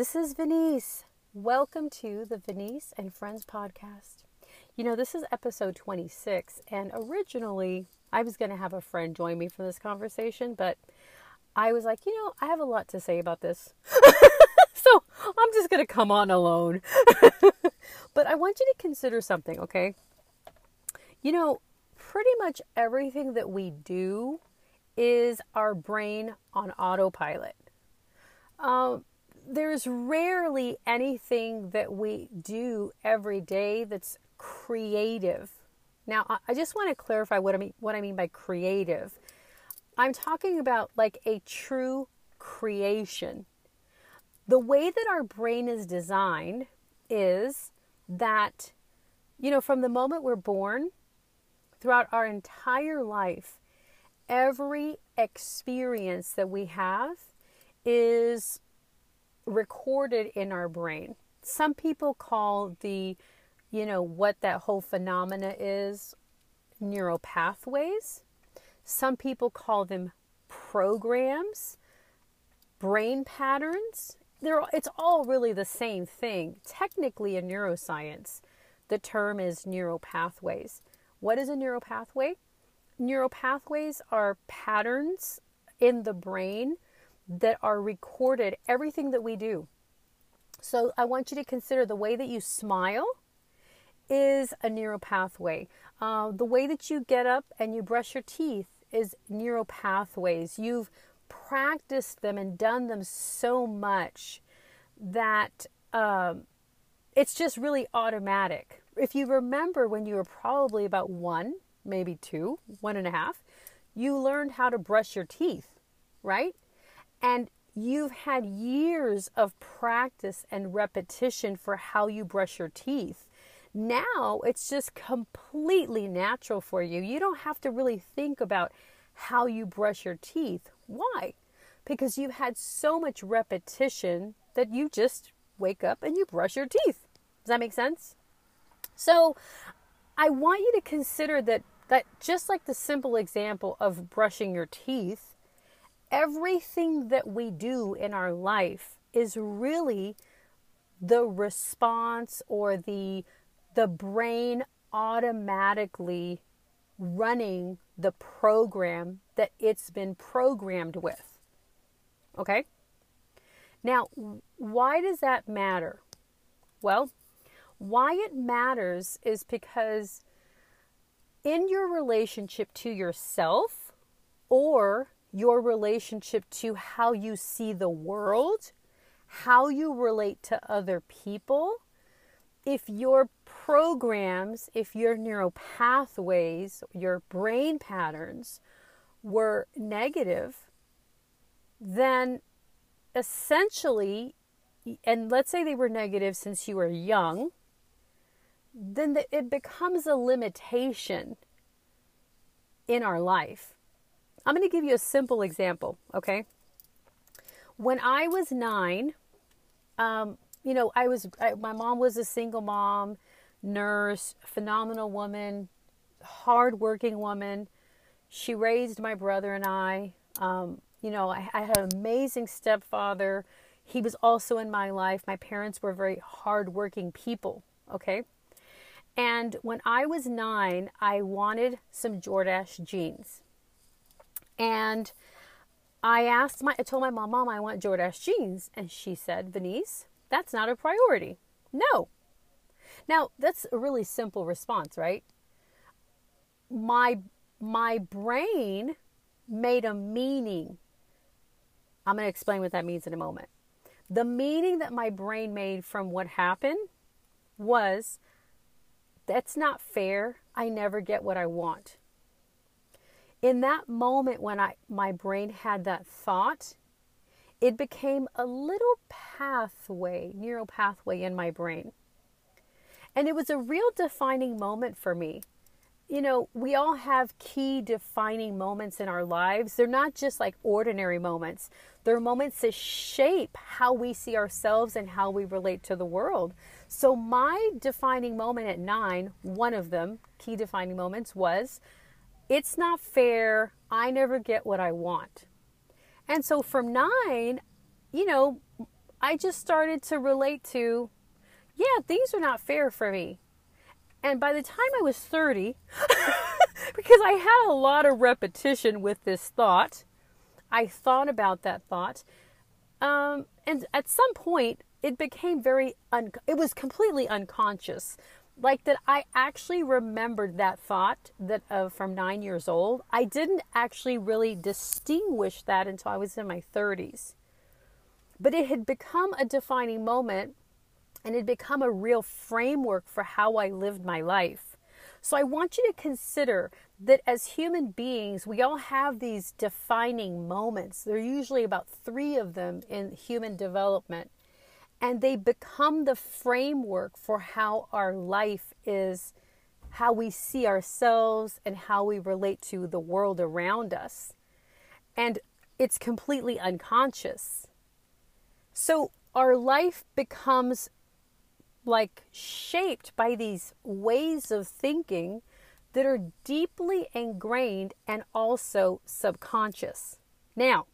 This is Venice. Welcome to the Venice and Friends podcast. You know, this is episode 26, and originally I was going to have a friend join me for this conversation, but I was like, you know, I have a lot to say about this. so I'm just going to come on alone. but I want you to consider something, okay? You know, pretty much everything that we do is our brain on autopilot. Um, there's rarely anything that we do every day that's creative. Now, I just want to clarify what I mean what I mean by creative. I'm talking about like a true creation. The way that our brain is designed is that you know, from the moment we're born throughout our entire life, every experience that we have is recorded in our brain. Some people call the, you know, what that whole phenomena is neural pathways. Some people call them programs, brain patterns. They're, it's all really the same thing. Technically, in neuroscience, the term is neural pathways. What is a neural pathway? Neural pathways are patterns in the brain that are recorded, everything that we do. So I want you to consider the way that you smile is a neural pathway. Uh, the way that you get up and you brush your teeth is neural pathways. You've practiced them and done them so much that um, it's just really automatic. If you remember when you were probably about one, maybe two, one and a half, you learned how to brush your teeth, right? And you've had years of practice and repetition for how you brush your teeth. Now it's just completely natural for you. You don't have to really think about how you brush your teeth. Why? Because you've had so much repetition that you just wake up and you brush your teeth. Does that make sense? So, I want you to consider that that just like the simple example of brushing your teeth, everything that we do in our life is really the response or the the brain automatically running the program that it's been programmed with. Okay? Now, why does that matter? Well, why it matters is because in your relationship to yourself or your relationship to how you see the world, how you relate to other people, if your programs, if your neural pathways, your brain patterns were negative, then essentially, and let's say they were negative since you were young, then it becomes a limitation in our life. I'm going to give you a simple example, okay? When I was nine, um, you know, I was, I, my mom was a single mom, nurse, phenomenal woman, hardworking woman. She raised my brother and I. Um, you know, I, I had an amazing stepfather. He was also in my life. My parents were very hardworking people, okay? And when I was nine, I wanted some Jordache jeans. And I asked my, I told my mom, Mom, I want Jordache jeans. And she said, Venice, that's not a priority. No. Now, that's a really simple response, right? My, my brain made a meaning. I'm going to explain what that means in a moment. The meaning that my brain made from what happened was that's not fair. I never get what I want in that moment when I my brain had that thought, it became a little pathway, neural pathway in my brain. And it was a real defining moment for me. You know, we all have key defining moments in our lives. They're not just like ordinary moments. They're moments that shape how we see ourselves and how we relate to the world. So, my defining moment at nine, one of them, key defining moments, was it's not fair. I never get what I want. And so from nine, you know, I just started to relate to, yeah, things are not fair for me. And by the time I was 30, because I had a lot of repetition with this thought, I thought about that thought. Um, and at some point, it became very, un- it was completely unconscious. Like that, I actually remembered that thought that uh, from nine years old. I didn't actually really distinguish that until I was in my 30s. But it had become a defining moment and it had become a real framework for how I lived my life. So I want you to consider that as human beings, we all have these defining moments. There are usually about three of them in human development, and they become the framework for how our life is, how we see ourselves, and how we relate to the world around us. And it's completely unconscious. So our life becomes like shaped by these ways of thinking that are deeply ingrained and also subconscious. Now,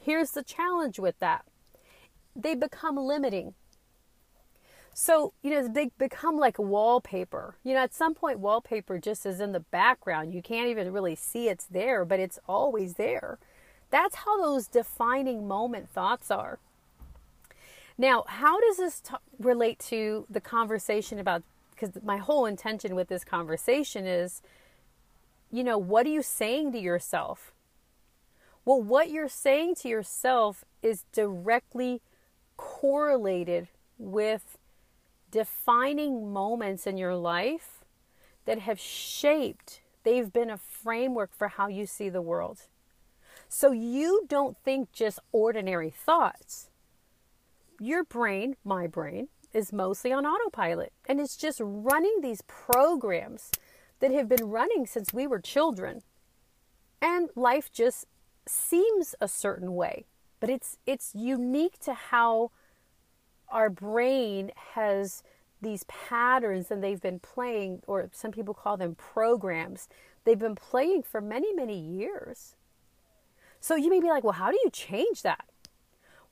here's the challenge with that they become limiting. So, you know, they become like wallpaper. You know, at some point, wallpaper just is in the background. You can't even really see it's there, but it's always there. That's how those defining moment thoughts are. Now, how does this t- relate to the conversation about? Because my whole intention with this conversation is, you know, what are you saying to yourself? Well, what you're saying to yourself is directly correlated with defining moments in your life that have shaped, they've been a framework for how you see the world. So you don't think just ordinary thoughts your brain, my brain, is mostly on autopilot and it's just running these programs that have been running since we were children. And life just seems a certain way, but it's it's unique to how our brain has these patterns and they've been playing or some people call them programs. They've been playing for many, many years. So you may be like, "Well, how do you change that?"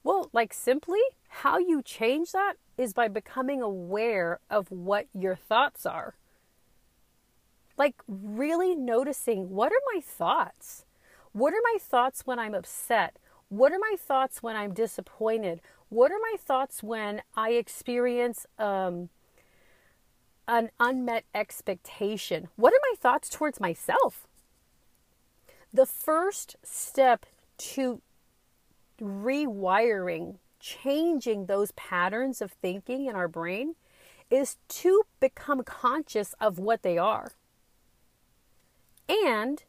Well, like simply, how you change that is by becoming aware of what your thoughts are. Like, really noticing what are my thoughts? What are my thoughts when I'm upset? What are my thoughts when I'm disappointed? What are my thoughts when I experience um, an unmet expectation? What are my thoughts towards myself? The first step to rewiring, changing those patterns of thinking in our brain is to become conscious of what they are and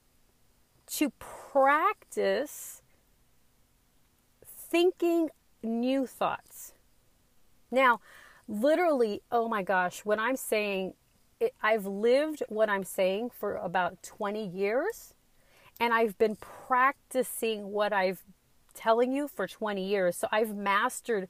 to practice thinking new thoughts. Now, literally, oh my gosh, when I'm saying it, I've lived what I'm saying for about 20 years and I've been practicing what I've telling you for 20 years. So I've mastered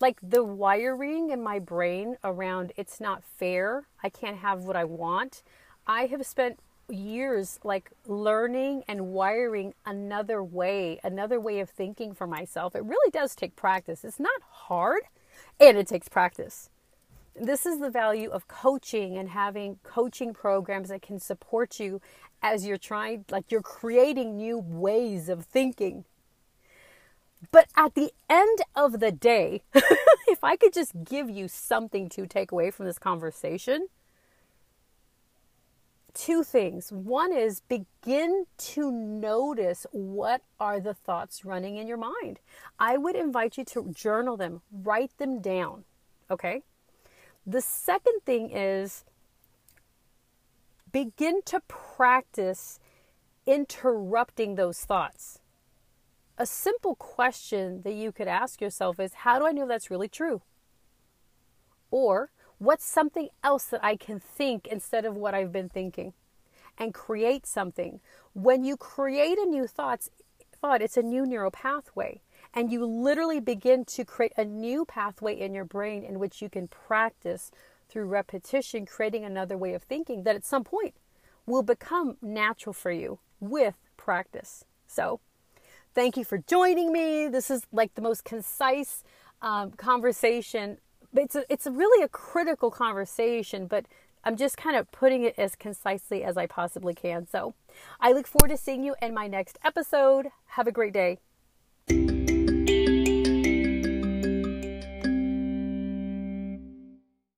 like the wiring in my brain around it's not fair. I can't have what I want. I have spent years like learning and wiring another way, another way of thinking for myself. It really does take practice. It's not hard and it takes practice. This is the value of coaching and having coaching programs that can support you as you're trying, like you're creating new ways of thinking but at the end of the day, if I could just give you something to take away from this conversation, two things. One is begin to notice what are the thoughts running in your mind. I would invite you to journal them, write them down. Okay? The second thing is begin to practice interrupting those thoughts a simple question that you could ask yourself is how do I know that's really true? Or what's something else that I can think instead of what I've been thinking? And create something. When you create a new thoughts, thought, it's a new neural pathway. And you literally begin to create a new pathway in your brain in which you can practice through repetition, creating another way of thinking that at some point will become natural for you with practice. So, Thank you for joining me. This is like the most concise um, conversation. But it's a, it's a really a critical conversation, but I'm just kind of putting it as concisely as I possibly can. So I look forward to seeing you in my next episode. Have a great day.